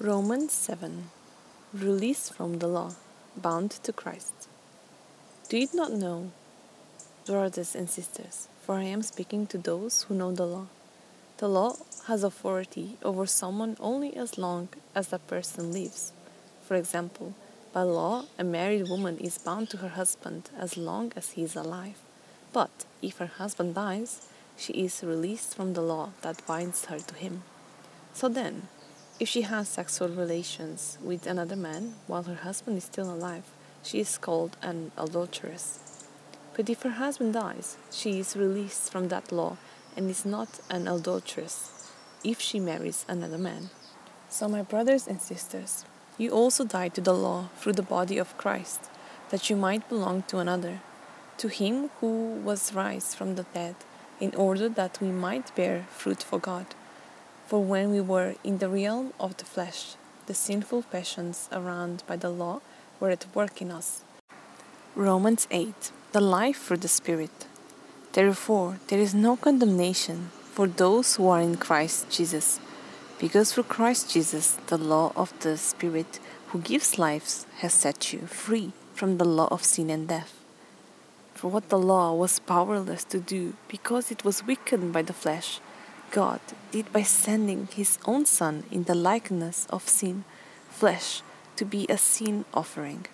Romans 7 Release from the law, bound to Christ. Do you not know, brothers and sisters, for I am speaking to those who know the law? The law has authority over someone only as long as that person lives. For example, by law, a married woman is bound to her husband as long as he is alive. But if her husband dies, she is released from the law that binds her to him. So then, if she has sexual relations with another man while her husband is still alive, she is called an adulteress. But if her husband dies, she is released from that law and is not an adulteress if she marries another man. So, my brothers and sisters, you also died to the law through the body of Christ, that you might belong to another, to him who was raised from the dead, in order that we might bear fruit for God. For when we were in the realm of the flesh, the sinful passions around by the law were at work in us. Romans 8 The life through the Spirit. Therefore, there is no condemnation for those who are in Christ Jesus, because through Christ Jesus, the law of the Spirit who gives life has set you free from the law of sin and death. For what the law was powerless to do because it was weakened by the flesh, God did by sending his own Son in the likeness of sin, flesh, to be a sin offering.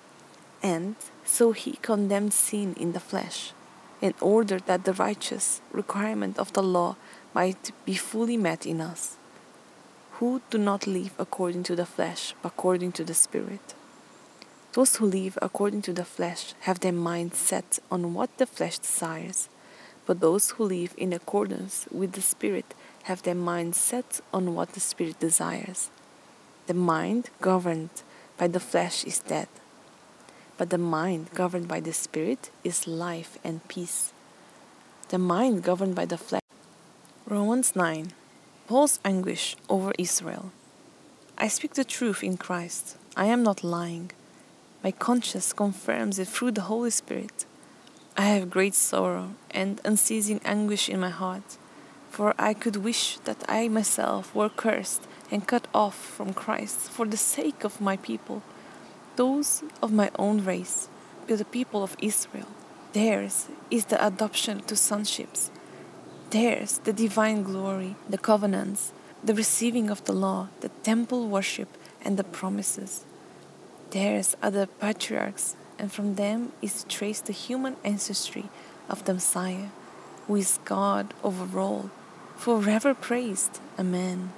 And so he condemned sin in the flesh, in order that the righteous requirement of the law might be fully met in us, who do not live according to the flesh, but according to the Spirit. Those who live according to the flesh have their mind set on what the flesh desires but those who live in accordance with the Spirit have their mind set on what the Spirit desires. The mind governed by the flesh is dead, but the mind governed by the Spirit is life and peace. The mind governed by the flesh. Romans 9 Paul's anguish over Israel. I speak the truth in Christ. I am not lying. My conscience confirms it through the Holy Spirit. I have great sorrow and unceasing anguish in my heart, for I could wish that I myself were cursed and cut off from Christ for the sake of my people, those of my own race, the people of Israel. Theirs is the adoption to sonships, theirs the divine glory, the covenants, the receiving of the law, the temple worship, and the promises. Theirs are the patriarchs and from them is traced the human ancestry of the Messiah, who is God over all, forever praised. Amen.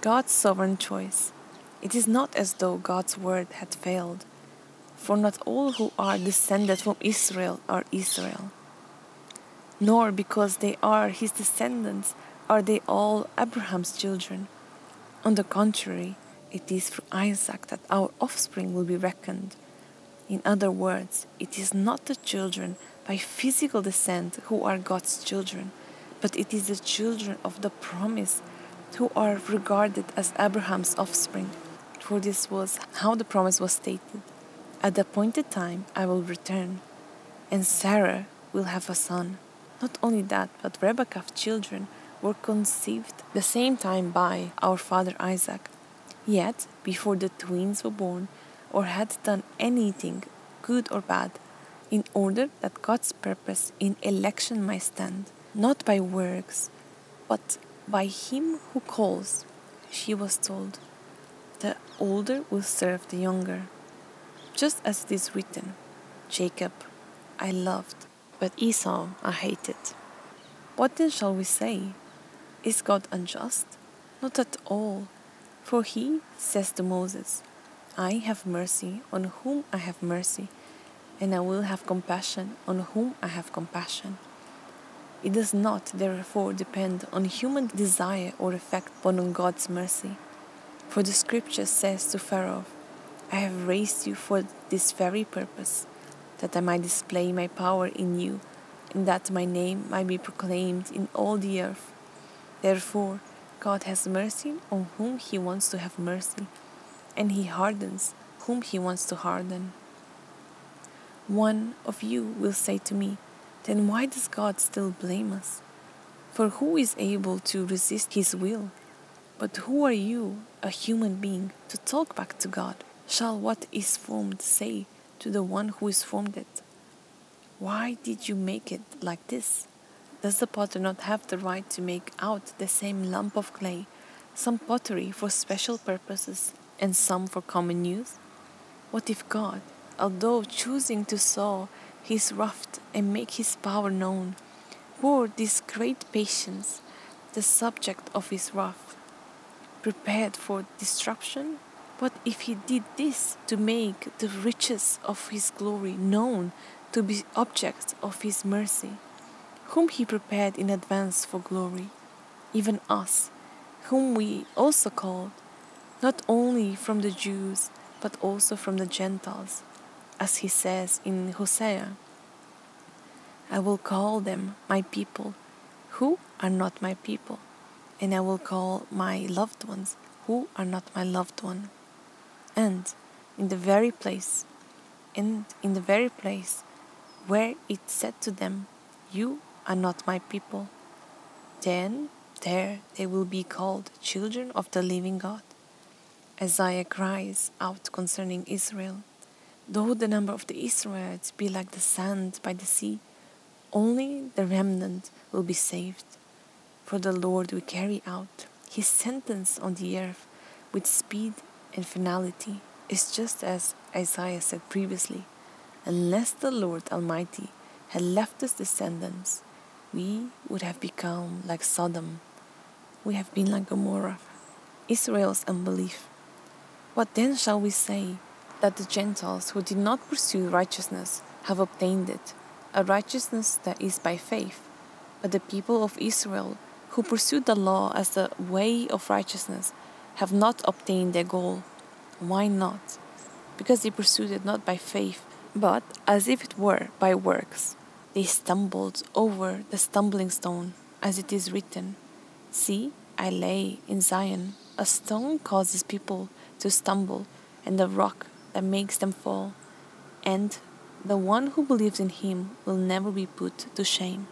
God's sovereign choice. It is not as though God's word had failed, for not all who are descended from Israel are Israel. Nor because they are his descendants are they all Abraham's children. On the contrary, it is through Isaac that our offspring will be reckoned. In other words, it is not the children by physical descent who are God's children, but it is the children of the promise who are regarded as Abraham's offspring. For this was how the promise was stated At the appointed time I will return, and Sarah will have a son. Not only that, but Rebekah's children were conceived the same time by our father Isaac. Yet, before the twins were born or had done anything, good or bad, in order that God's purpose in election might stand, not by works, but by him who calls, she was told, the older will serve the younger. Just as it is written, Jacob I loved, but Esau I hated. What then shall we say? Is God unjust? Not at all. For he says to Moses, I have mercy on whom I have mercy, and I will have compassion on whom I have compassion. It does not, therefore, depend on human desire or effect, but on God's mercy. For the scripture says to Pharaoh, I have raised you for this very purpose, that I might display my power in you, and that my name might be proclaimed in all the earth. Therefore, God has mercy on whom He wants to have mercy, and He hardens whom He wants to harden. One of you will say to me, Then why does God still blame us? For who is able to resist His will? But who are you, a human being, to talk back to God? Shall what is formed say to the one who is formed it, Why did you make it like this? Does the potter not have the right to make out the same lump of clay, some pottery for special purposes and some for common use? What if God, although choosing to sow his wrath and make his power known, bore this great patience, the subject of his wrath, prepared for destruction? What if he did this to make the riches of his glory known to be objects of his mercy, whom he prepared in advance for glory, even us, whom we also called, not only from the Jews, but also from the Gentiles, as he says in Hosea I will call them my people, who are not my people, and I will call my loved ones, who are not my loved one and in the very place and in the very place where it said to them, You are not my people, then there they will be called children of the living God. Isaiah cries out concerning Israel Though the number of the Israelites be like the sand by the sea, only the remnant will be saved. For the Lord will carry out his sentence on the earth with speed and finality is just as Isaiah said previously unless the Lord Almighty had left us descendants, we would have become like Sodom. We have been like Gomorrah, Israel's unbelief. What then shall we say? That the Gentiles who did not pursue righteousness have obtained it, a righteousness that is by faith. But the people of Israel who pursued the law as the way of righteousness have not obtained their goal. Why not? Because they pursued it not by faith, but as if it were by works. They stumbled over the stumbling stone, as it is written See, I lay in Zion a stone causes people to stumble, and a rock that makes them fall. And the one who believes in him will never be put to shame.